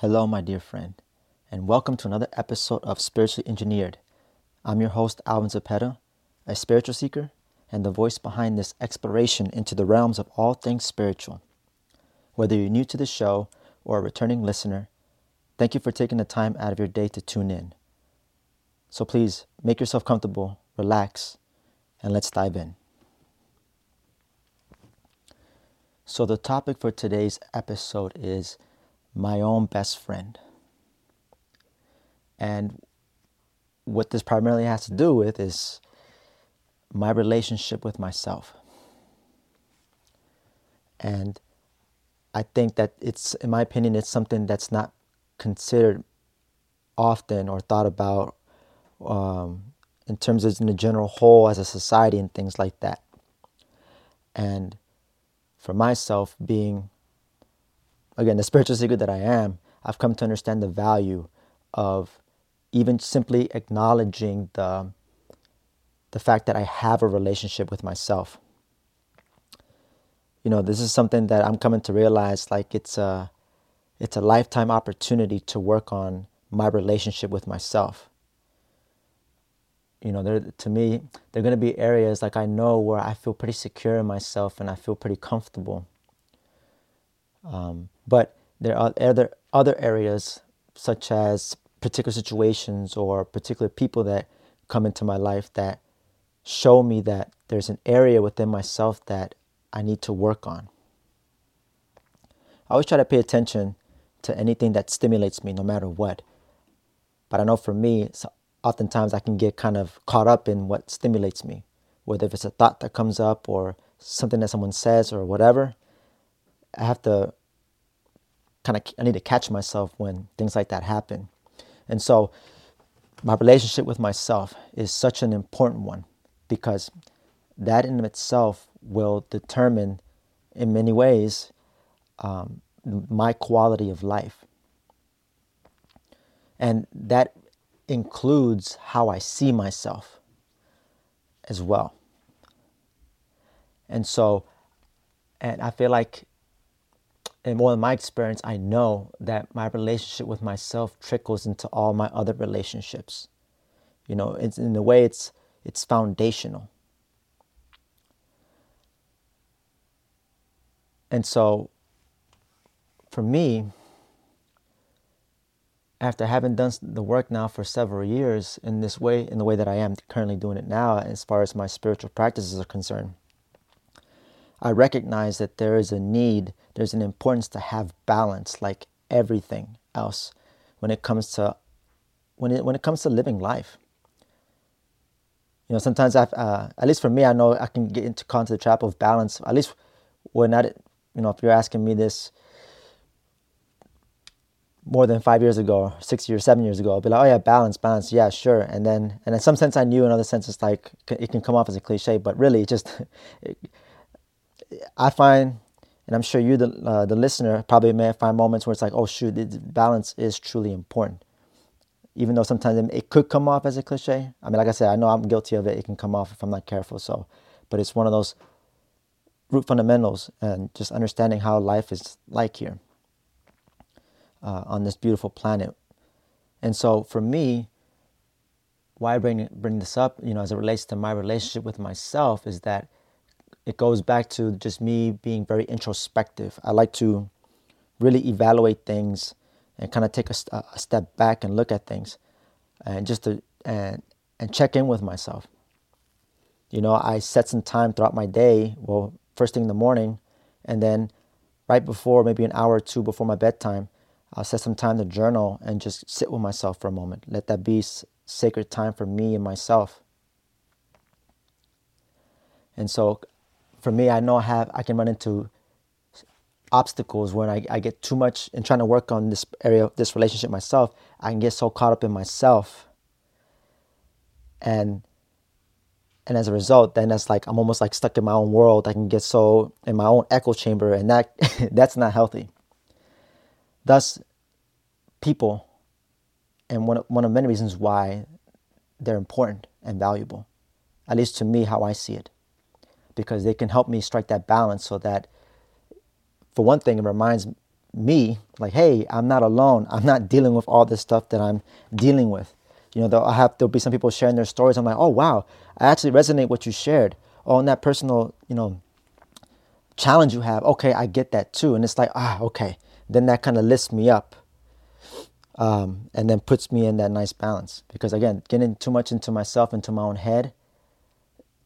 Hello, my dear friend, and welcome to another episode of Spiritually Engineered. I'm your host, Alvin Zapeta, a spiritual seeker and the voice behind this exploration into the realms of all things spiritual. Whether you're new to the show or a returning listener, thank you for taking the time out of your day to tune in. So please make yourself comfortable, relax, and let's dive in. So, the topic for today's episode is my own best friend. And what this primarily has to do with is my relationship with myself. And I think that it's, in my opinion, it's something that's not considered often or thought about um, in terms of in the general whole as a society and things like that. And for myself, being again, the spiritual seeker that I am, I've come to understand the value of even simply acknowledging the, the fact that I have a relationship with myself. You know, this is something that I'm coming to realize like it's a, it's a lifetime opportunity to work on my relationship with myself. You know, there to me, there are going to be areas like I know where I feel pretty secure in myself and I feel pretty comfortable. Um, but there are other other areas such as particular situations or particular people that come into my life that show me that there's an area within myself that I need to work on. I always try to pay attention to anything that stimulates me, no matter what. But I know for me, oftentimes I can get kind of caught up in what stimulates me, whether if it's a thought that comes up or something that someone says or whatever. I have to kind of I need to catch myself when things like that happen. And so my relationship with myself is such an important one because that in itself will determine in many ways um, my quality of life. And that includes how I see myself as well. And so, and I feel like and more in my experience, I know that my relationship with myself trickles into all my other relationships. You know, it's in a way it's it's foundational. And so for me, after having done the work now for several years in this way, in the way that I am currently doing it now, as far as my spiritual practices are concerned, I recognize that there is a need, there's an importance to have balance like everything else when it comes to when it when it comes to living life. You know, sometimes I've uh, at least for me, I know I can get into caught the trap of balance. At least when I, you know, if you're asking me this more than five years ago, six years, seven years ago, I'll be like, oh yeah, balance, balance, yeah, sure. And then, and in some sense, I knew. In other sense, it's like it can come off as a cliche, but really, it just it, I find, and I'm sure you, the uh, the listener, probably may find moments where it's like, oh shoot, the balance is truly important. Even though sometimes it could come off as a cliche. I mean, like I said, I know I'm guilty of it. It can come off if I'm not careful. So, but it's one of those root fundamentals and just understanding how life is like here uh, on this beautiful planet. And so for me, why I bring bring this up, you know, as it relates to my relationship with myself, is that it goes back to just me being very introspective. I like to really evaluate things and kind of take a, a step back and look at things and just to and and check in with myself. You know, I set some time throughout my day, well, first thing in the morning, and then right before, maybe an hour or two before my bedtime, I'll set some time to journal and just sit with myself for a moment. Let that be sacred time for me and myself. And so for me, I know I have I can run into obstacles when I, I get too much in trying to work on this area, this relationship myself. I can get so caught up in myself, and and as a result, then that's like I'm almost like stuck in my own world. I can get so in my own echo chamber, and that that's not healthy. Thus, people, and one one of many reasons why they're important and valuable, at least to me, how I see it because they can help me strike that balance so that, for one thing, it reminds me like hey i'm not alone. I'm not dealing with all this stuff that i'm dealing with. You know i have there'll be some people sharing their stories. I'm like oh wow i actually resonate what you shared. Oh that personal you know challenge you have okay i get that too. And it's like ah okay. Then that kind of lifts me up um, and then puts me in that nice balance. Because again getting too much into myself into my own head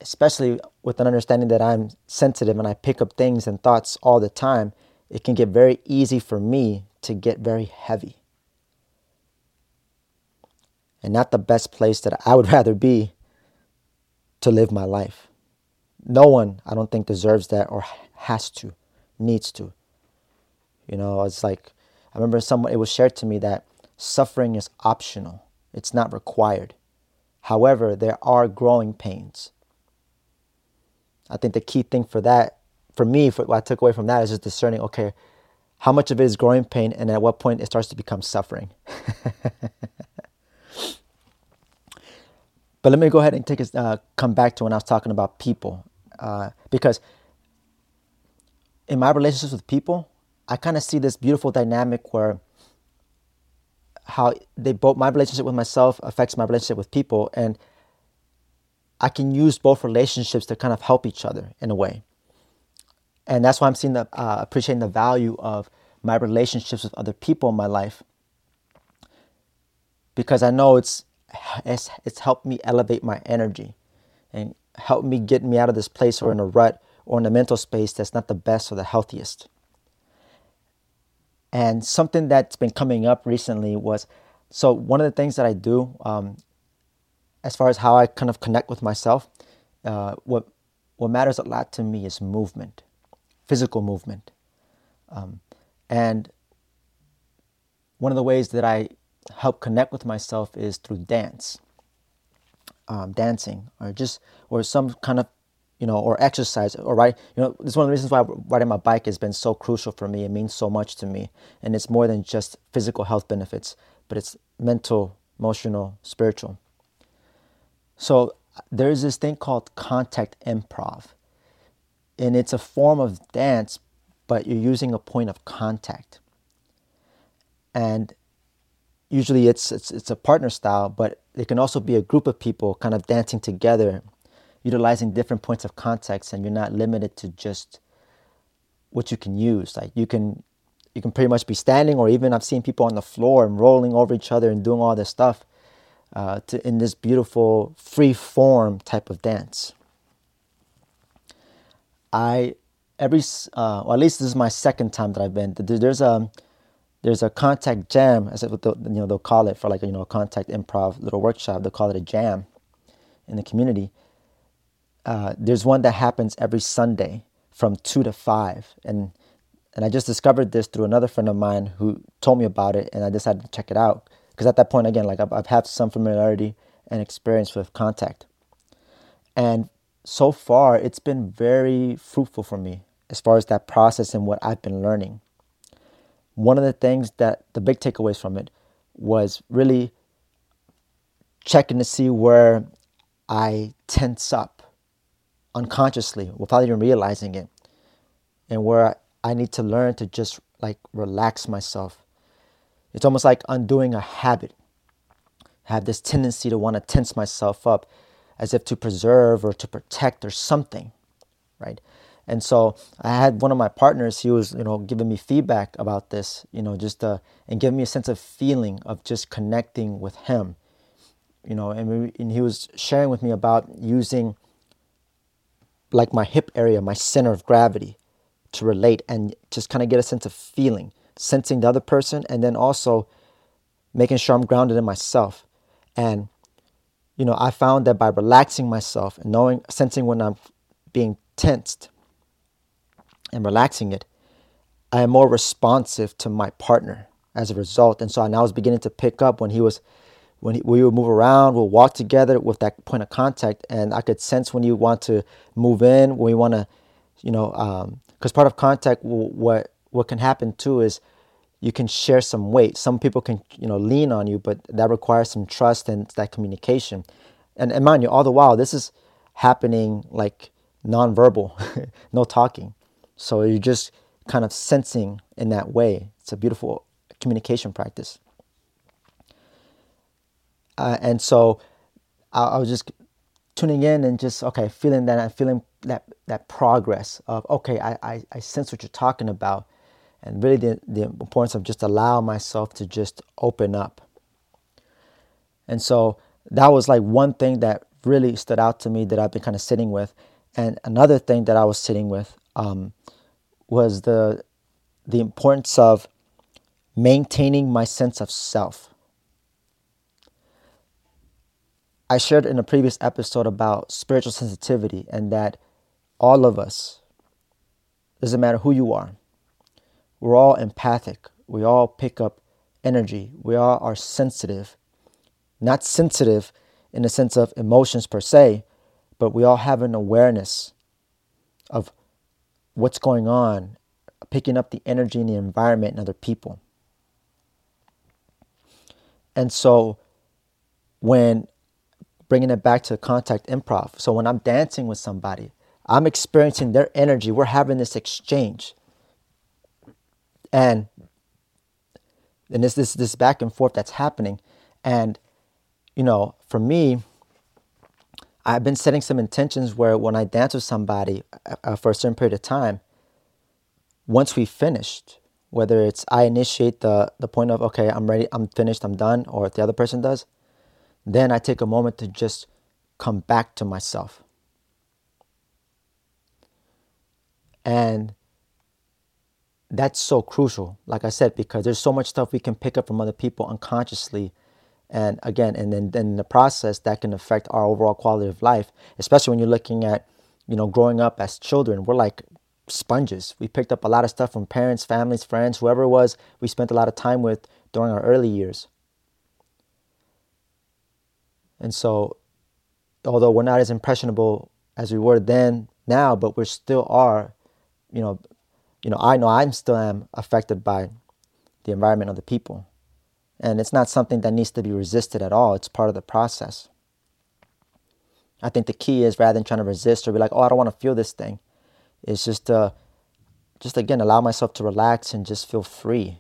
especially with an understanding that i'm sensitive and i pick up things and thoughts all the time it can get very easy for me to get very heavy. And not the best place that I would rather be to live my life. No one, I don't think, deserves that or has to, needs to. You know, it's like, I remember someone, it was shared to me that suffering is optional, it's not required. However, there are growing pains. I think the key thing for that for me, for what I took away from that is just discerning, okay, how much of it is growing pain and at what point it starts to become suffering. but let me go ahead and take a, uh, come back to when I was talking about people. Uh, because in my relationships with people, I kind of see this beautiful dynamic where how they both my relationship with myself affects my relationship with people and I can use both relationships to kind of help each other in a way and that's why I'm seeing the uh, appreciating the value of my relationships with other people in my life because I know it's it's it's helped me elevate my energy and help me get me out of this place or in a rut or in a mental space that's not the best or the healthiest. And something that's been coming up recently was so one of the things that I do um, as far as how I kind of connect with myself, uh, what what matters a lot to me is movement physical movement. Um, and one of the ways that I help connect with myself is through dance, um, dancing, or just or some kind of you know or exercise or right you know it's one of the reasons why riding my bike has been so crucial for me. It means so much to me. And it's more than just physical health benefits but it's mental emotional spiritual so there's this thing called contact improv and it's a form of dance, but you're using a point of contact. And usually it's, it's, it's a partner style, but it can also be a group of people kind of dancing together, utilizing different points of contact, and you're not limited to just what you can use. Like you can you can pretty much be standing, or even I've seen people on the floor and rolling over each other and doing all this stuff uh, to, in this beautiful free form type of dance. I every uh, well, at least this is my second time that I've been. There's a there's a contact jam, as it, you know they'll call it for like you know a contact improv little workshop. They'll call it a jam in the community. Uh, there's one that happens every Sunday from two to five, and and I just discovered this through another friend of mine who told me about it, and I decided to check it out because at that point again, like I've, I've had some familiarity and experience with contact, and so far it's been very fruitful for me as far as that process and what I've been learning. One of the things that the big takeaways from it was really checking to see where I tense up unconsciously without even realizing it and where I need to learn to just like relax myself. It's almost like undoing a habit. I have this tendency to want to tense myself up as if to preserve or to protect or something, right? And so I had one of my partners, he was, you know, giving me feedback about this, you know, just uh, and giving me a sense of feeling of just connecting with him, you know, and, we, and he was sharing with me about using like my hip area, my center of gravity to relate and just kind of get a sense of feeling, sensing the other person, and then also making sure I'm grounded in myself. And you know, I found that by relaxing myself and knowing, sensing when I'm being tensed and relaxing it, I am more responsive to my partner as a result. And so I was beginning to pick up when he was, when he, we would move around, we'll walk together with that point of contact. And I could sense when you want to move in, when you want to, you know, because um, part of contact, what, what can happen too is you can share some weight. Some people can, you know, lean on you, but that requires some trust and that communication. And, and mind you, all the while, this is happening like nonverbal, no talking. So you're just kind of sensing in that way. It's a beautiful communication practice. Uh, and so I, I was just tuning in and just okay, feeling that I'm feeling that that progress of okay, I, I, I sense what you're talking about, and really the, the importance of just allow myself to just open up. And so that was like one thing that really stood out to me that I've been kind of sitting with. And another thing that I was sitting with um, was the the importance of maintaining my sense of self. I shared in a previous episode about spiritual sensitivity and that all of us, doesn't matter who you are, we're all empathic. We all pick up energy. We all are sensitive. Not sensitive in the sense of emotions per se, but we all have an awareness of what's going on, picking up the energy in the environment and other people. And so, when bringing it back to contact improv, so when I'm dancing with somebody, I'm experiencing their energy. We're having this exchange. And and this this this back and forth that's happening. And you know, for me, I've been setting some intentions where when I dance with somebody uh, uh, for a certain period of time, once we finished, whether it's I initiate the the point of okay, I'm ready, I'm finished, I'm done, or if the other person does, then I take a moment to just come back to myself. And that's so crucial, like I said, because there's so much stuff we can pick up from other people unconsciously. And again and then, in the process that can affect our overall quality of life especially when you're looking at you know growing up as children we're like sponges. We picked up a lot of stuff from parents families friends whoever it was we spent a lot of time with during our early years. And so although we're not as impressionable as we were then now but we still are you know you know i know i'm still am affected by the environment of the people and it's not something that needs to be resisted at all, it's part of the process. I think the key is rather than trying to resist or be like, oh, I don't want to feel this thing, is just to, just again, allow myself to relax and just feel free.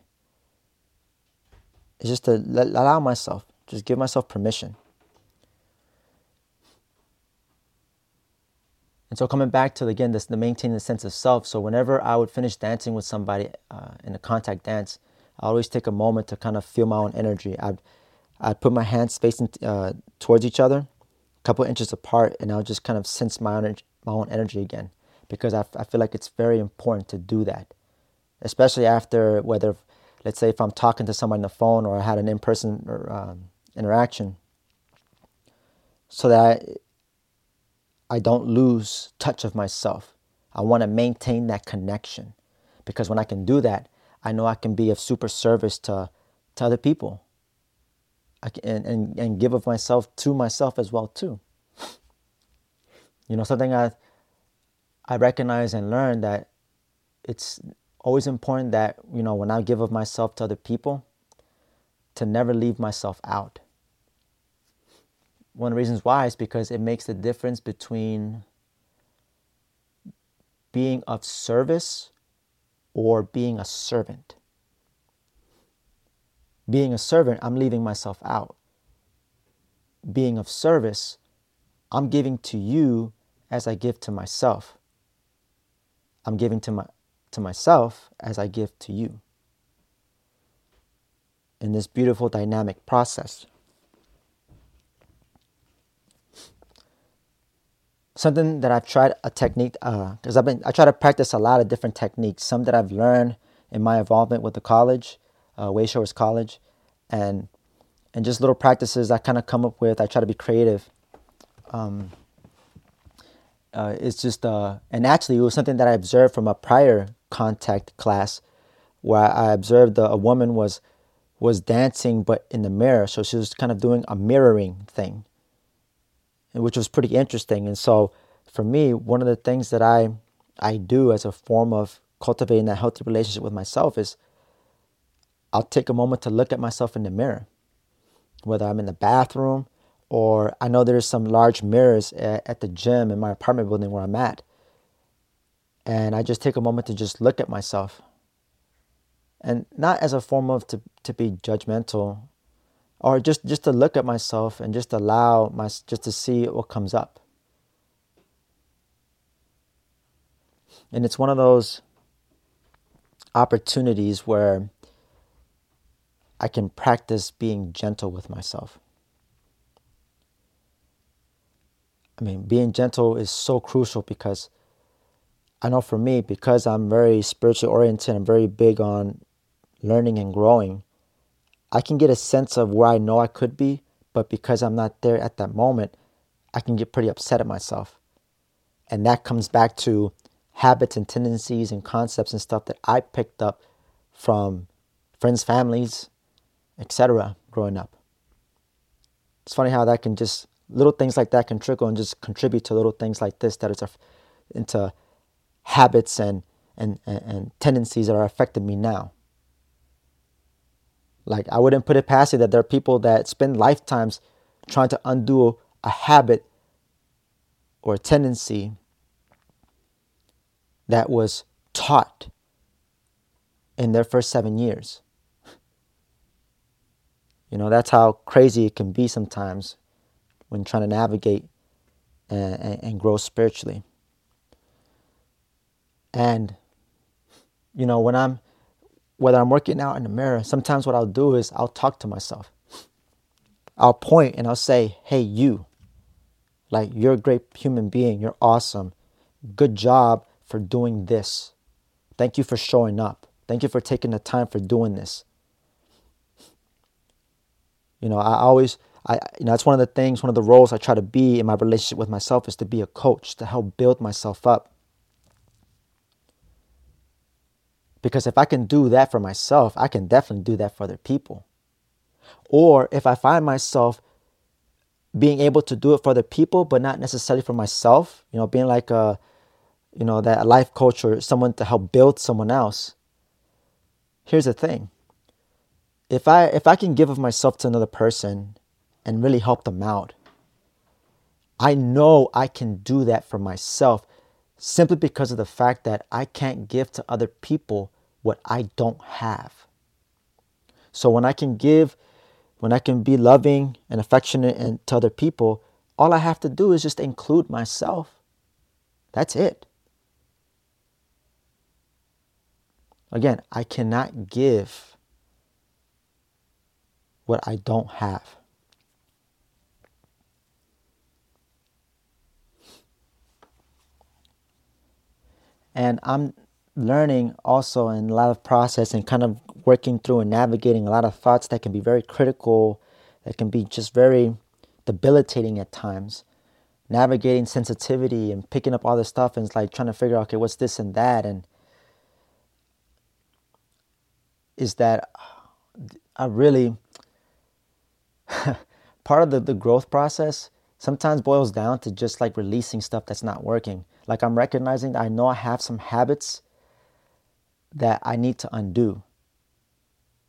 It's just to allow myself, just give myself permission. And so coming back to again this the maintaining the sense of self. So whenever I would finish dancing with somebody uh, in a contact dance, I always take a moment to kind of feel my own energy. I'd, I'd put my hands facing uh, towards each other, a couple inches apart, and I'll just kind of sense my own, my own energy again because I, I feel like it's very important to do that, especially after whether, let's say, if I'm talking to someone on the phone or I had an in person um, interaction, so that I, I don't lose touch of myself. I want to maintain that connection because when I can do that, I know I can be of super service to, to other people. I can, and, and, and give of myself to myself as well too. You know, something I I recognize and learn that it's always important that, you know, when I give of myself to other people, to never leave myself out. One of the reasons why is because it makes the difference between being of service or being a servant. Being a servant, I'm leaving myself out. Being of service, I'm giving to you as I give to myself. I'm giving to my to myself as I give to you. In this beautiful dynamic process. Something that I've tried a technique because uh, I've been I try to practice a lot of different techniques. Some that I've learned in my involvement with the college, uh, Wayshowers College, and and just little practices I kind of come up with. I try to be creative. Um, uh, it's just uh, and actually it was something that I observed from a prior contact class, where I observed a woman was was dancing but in the mirror, so she was kind of doing a mirroring thing which was pretty interesting. And so for me, one of the things that I I do as a form of cultivating that healthy relationship with myself is I'll take a moment to look at myself in the mirror, whether I'm in the bathroom or I know there's some large mirrors at, at the gym in my apartment building where I'm at. And I just take a moment to just look at myself and not as a form of to, to be judgmental or just just to look at myself and just allow my just to see what comes up and it's one of those opportunities where I can practice being gentle with myself. I mean, being gentle is so crucial because I know for me, because I'm very spiritually oriented, I'm very big on learning and growing. I can get a sense of where I know I could be, but because I'm not there at that moment, I can get pretty upset at myself. And that comes back to habits and tendencies and concepts and stuff that I picked up from friends, families, etc. growing up. It's funny how that can just little things like that can trickle and just contribute to little things like this that are into habits and, and, and, and tendencies that are affecting me now. Like, I wouldn't put it past you that there are people that spend lifetimes trying to undo a habit or a tendency that was taught in their first seven years. You know, that's how crazy it can be sometimes when trying to navigate and, and grow spiritually. And, you know, when I'm, whether I'm working out in the mirror, sometimes what I'll do is I'll talk to myself. I'll point and I'll say, hey, you, like, you're a great human being. You're awesome. Good job for doing this. Thank you for showing up. Thank you for taking the time for doing this. You know, I always, I, you know, that's one of the things, one of the roles I try to be in my relationship with myself is to be a coach, to help build myself up. Because if I can do that for myself, I can definitely do that for other people. Or if I find myself being able to do it for other people, but not necessarily for myself, you know, being like a, you know, that life coach or someone to help build someone else. Here's the thing. If I if I can give of myself to another person and really help them out, I know I can do that for myself simply because of the fact that I can't give to other people what I don't have. So when I can give, when I can be loving and affectionate and to other people, all I have to do is just include myself. That's it. Again, I cannot give what I don't have. And I'm learning also in a lot of process and kind of working through and navigating a lot of thoughts that can be very critical, that can be just very debilitating at times. Navigating sensitivity and picking up all this stuff and it's like trying to figure out, okay, what's this and that? And is that uh, I really, part of the, the growth process sometimes boils down to just like releasing stuff that's not working. Like I'm recognizing I know I have some habits that I need to undo.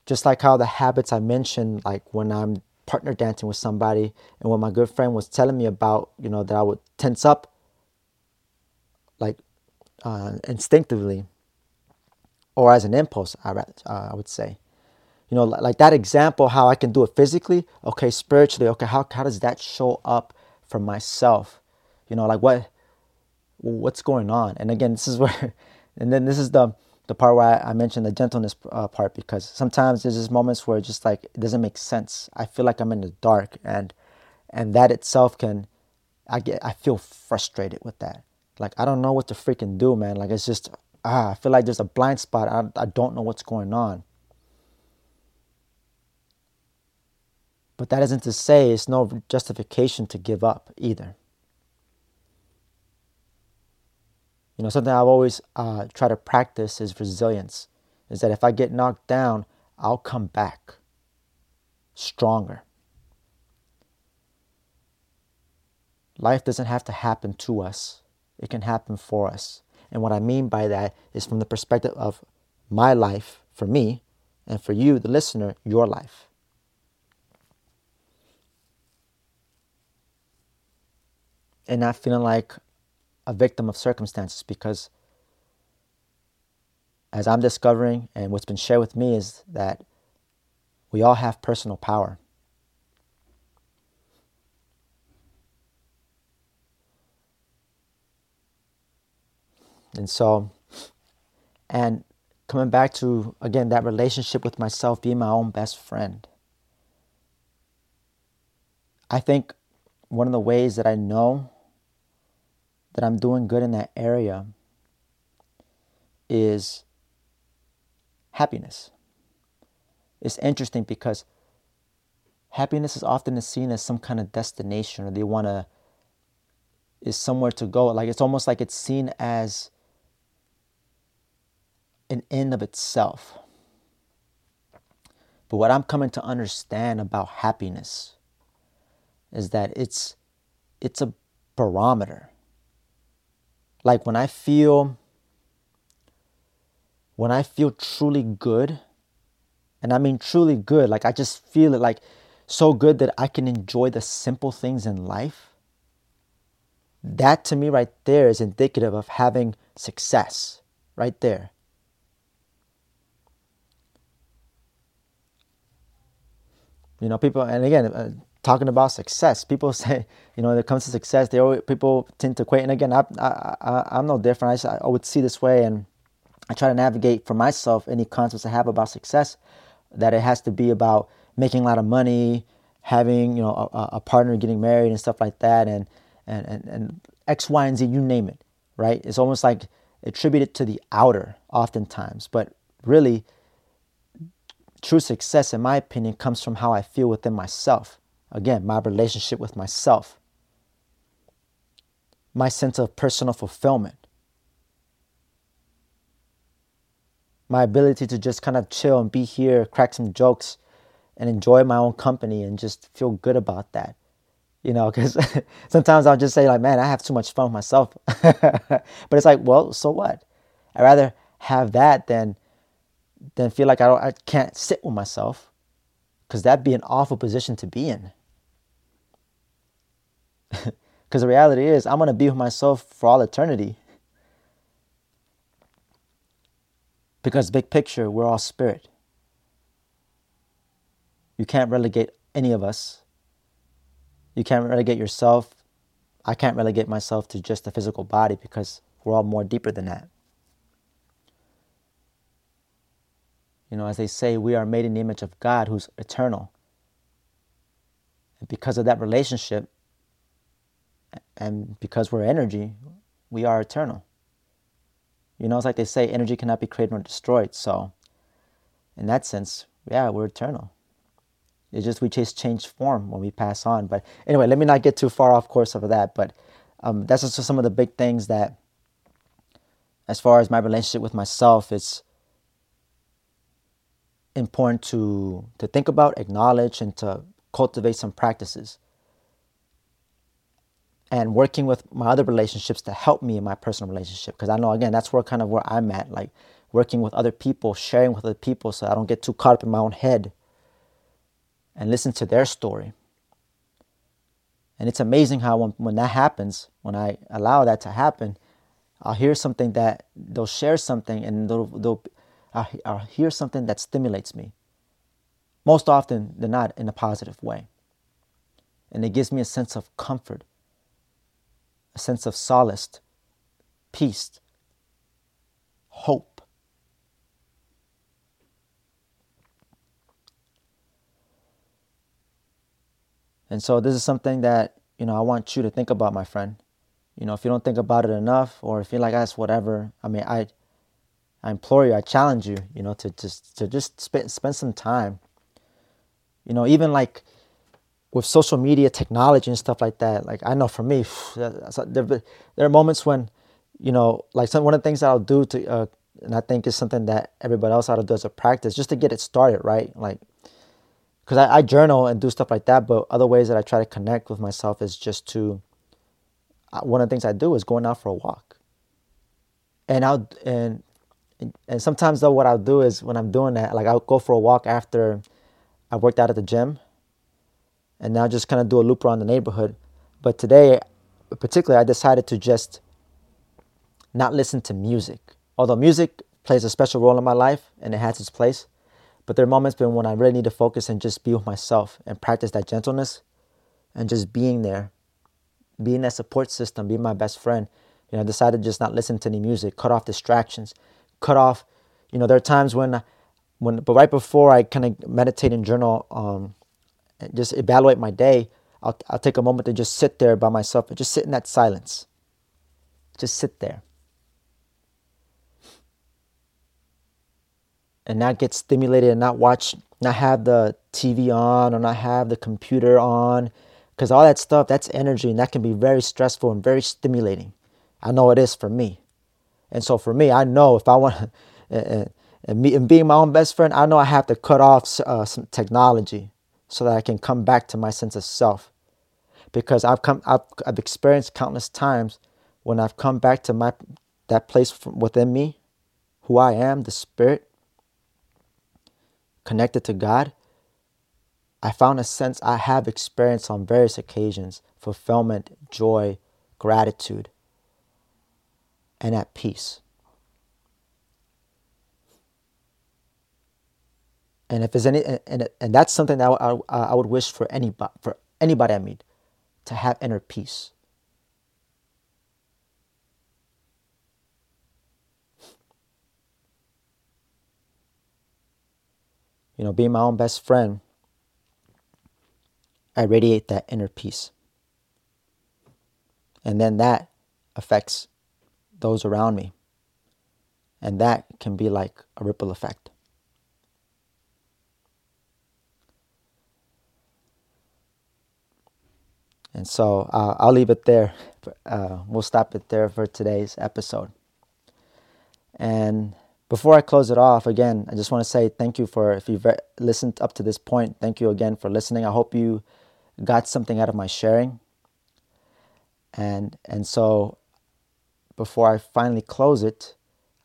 Just like how the habits I mentioned, like when I'm partner dancing with somebody and when my good friend was telling me about, you know, that I would tense up like uh, instinctively or as an impulse, I, uh, I would say. You know, like that example, how I can do it physically, okay, spiritually, okay, how, how does that show up for myself? You know, like what, what's going on? And again, this is where, and then this is the, the part where I, I mentioned the gentleness uh, part because sometimes there's just moments where just like it doesn't make sense. I feel like I'm in the dark, and and that itself can, I get I feel frustrated with that. Like I don't know what to freaking do, man. Like it's just ah, I feel like there's a blind spot. I, I don't know what's going on. But that isn't to say it's no justification to give up either. You know, something I've always uh, tried to practice is resilience. Is that if I get knocked down, I'll come back stronger. Life doesn't have to happen to us, it can happen for us. And what I mean by that is from the perspective of my life for me, and for you, the listener, your life. And not feeling like a victim of circumstances because as I'm discovering and what's been shared with me is that we all have personal power. And so, and coming back to, again, that relationship with myself, being my own best friend. I think one of the ways that I know that I'm doing good in that area is happiness. It's interesting because happiness is often seen as some kind of destination or they want to is somewhere to go like it's almost like it's seen as an end of itself but what i'm coming to understand about happiness is that it's it's a barometer like when i feel when i feel truly good and I mean truly good. Like I just feel it like so good that I can enjoy the simple things in life. That to me right there is indicative of having success right there. You know, people, and again, uh, talking about success, people say, you know, when it comes to success, they always, people tend to equate. And again, I, I, I, I'm no different. I, I would see this way, and I try to navigate for myself any concepts I have about success that it has to be about making a lot of money, having you know a, a partner getting married and stuff like that, and, and and and X, Y, and Z, you name it, right? It's almost like attributed to the outer, oftentimes, but really, true success, in my opinion, comes from how I feel within myself. Again, my relationship with myself, my sense of personal fulfillment. my ability to just kind of chill and be here, crack some jokes, and enjoy my own company and just feel good about that. You know, because sometimes I'll just say, like, man, I have too much fun with myself. but it's like, well, so what? I'd rather have that than than feel like I don't I can't sit with myself. Cause that'd be an awful position to be in. Because the reality is, I'm gonna be with myself for all eternity. Because, big picture, we're all spirit. You can't relegate any of us. You can't relegate yourself. I can't relegate myself to just a physical body because we're all more deeper than that. You know, as they say, we are made in the image of God who's eternal. And because of that relationship, and because we're energy, we are eternal. You know, it's like they say energy cannot be created nor destroyed. So, in that sense, yeah, we're eternal. It's just we chase change form when we pass on. But anyway, let me not get too far off course of that. But um, that's just some of the big things that, as far as my relationship with myself, it's important to to think about, acknowledge, and to cultivate some practices and working with my other relationships to help me in my personal relationship because i know again that's where kind of where i'm at like working with other people sharing with other people so i don't get too caught up in my own head and listen to their story. And it's amazing how when, when that happens when i allow that to happen i'll hear something that they'll share something and they'll, they'll I'll, I'll hear something that stimulates me. Most often they're not in a positive way. And it gives me a sense of comfort sense of solace, peace, hope. And so this is something that, you know, I want you to think about, my friend. You know, if you don't think about it enough or if you're like, ah, that's whatever, I mean, I I implore you, I challenge you, you know, to just to just spend spend some time. You know, even like with social media technology and stuff like that, like I know for me, there, there are moments when, you know, like some, one of the things that I'll do to, uh, and I think is something that everybody else ought to do as a practice, just to get it started, right? Like, because I, I, journal and do stuff like that, but other ways that I try to connect with myself is just to, uh, one of the things I do is going out for a walk. And I'll, and, and sometimes though, what I'll do is when I'm doing that, like I'll go for a walk after I worked out at the gym and now just kind of do a loop around the neighborhood. But today, particularly, I decided to just not listen to music. Although music plays a special role in my life and it has its place. But there are moments been when I really need to focus and just be with myself and practice that gentleness and just being there, being that support system, being my best friend. You know, I decided to just not listen to any music, cut off distractions, cut off. You know, there are times when, when, but right before I kind of meditate and journal, um, just evaluate my day, I'll, I'll take a moment to just sit there by myself and just sit in that silence. Just sit there. And not get stimulated and not watch, not have the TV on or not have the computer on. Because all that stuff, that's energy and that can be very stressful and very stimulating. I know it is for me. And so for me, I know if I want, and, me, and being my own best friend, I know I have to cut off uh, some technology so that I can come back to my sense of self. Because I've come, I've, I've experienced countless times when I've come back to my that place within me, who I am, the spirit, connected to God. I found a sense I have experienced on various occasions fulfillment, joy, gratitude, and at peace. And if there's any, and, and that's something that I, I, I would wish for anybody, for anybody I meet, to have inner peace. You know, being my own best friend, I radiate that inner peace. And then that affects those around me. And that can be like a ripple effect. And so uh, I'll leave it there. Uh, we'll stop it there for today's episode. And before I close it off, again, I just want to say thank you for, if you've listened up to this point, thank you again for listening. I hope you got something out of my sharing. And, and so before I finally close it,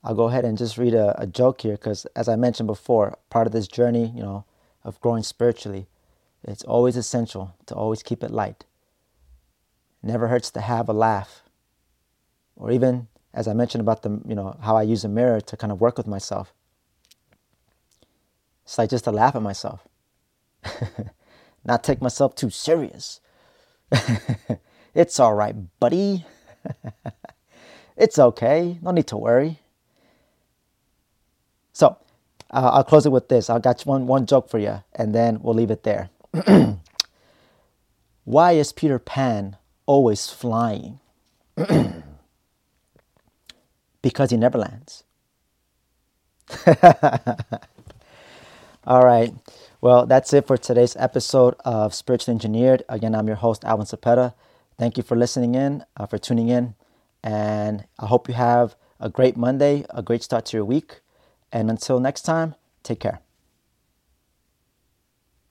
I'll go ahead and just read a, a joke here because, as I mentioned before, part of this journey, you know, of growing spiritually, it's always essential to always keep it light never hurts to have a laugh. Or even, as I mentioned about the, you know, how I use a mirror to kind of work with myself. It's like just to laugh at myself. Not take myself too serious. it's all right, buddy. it's okay. No need to worry. So, uh, I'll close it with this. I got one one joke for you, and then we'll leave it there. Why is Peter Pan always flying because he never lands. All right. Well, that's it for today's episode of Spiritually Engineered. Again, I'm your host, Alvin Cepeda. Thank you for listening in, uh, for tuning in. And I hope you have a great Monday, a great start to your week. And until next time, take care.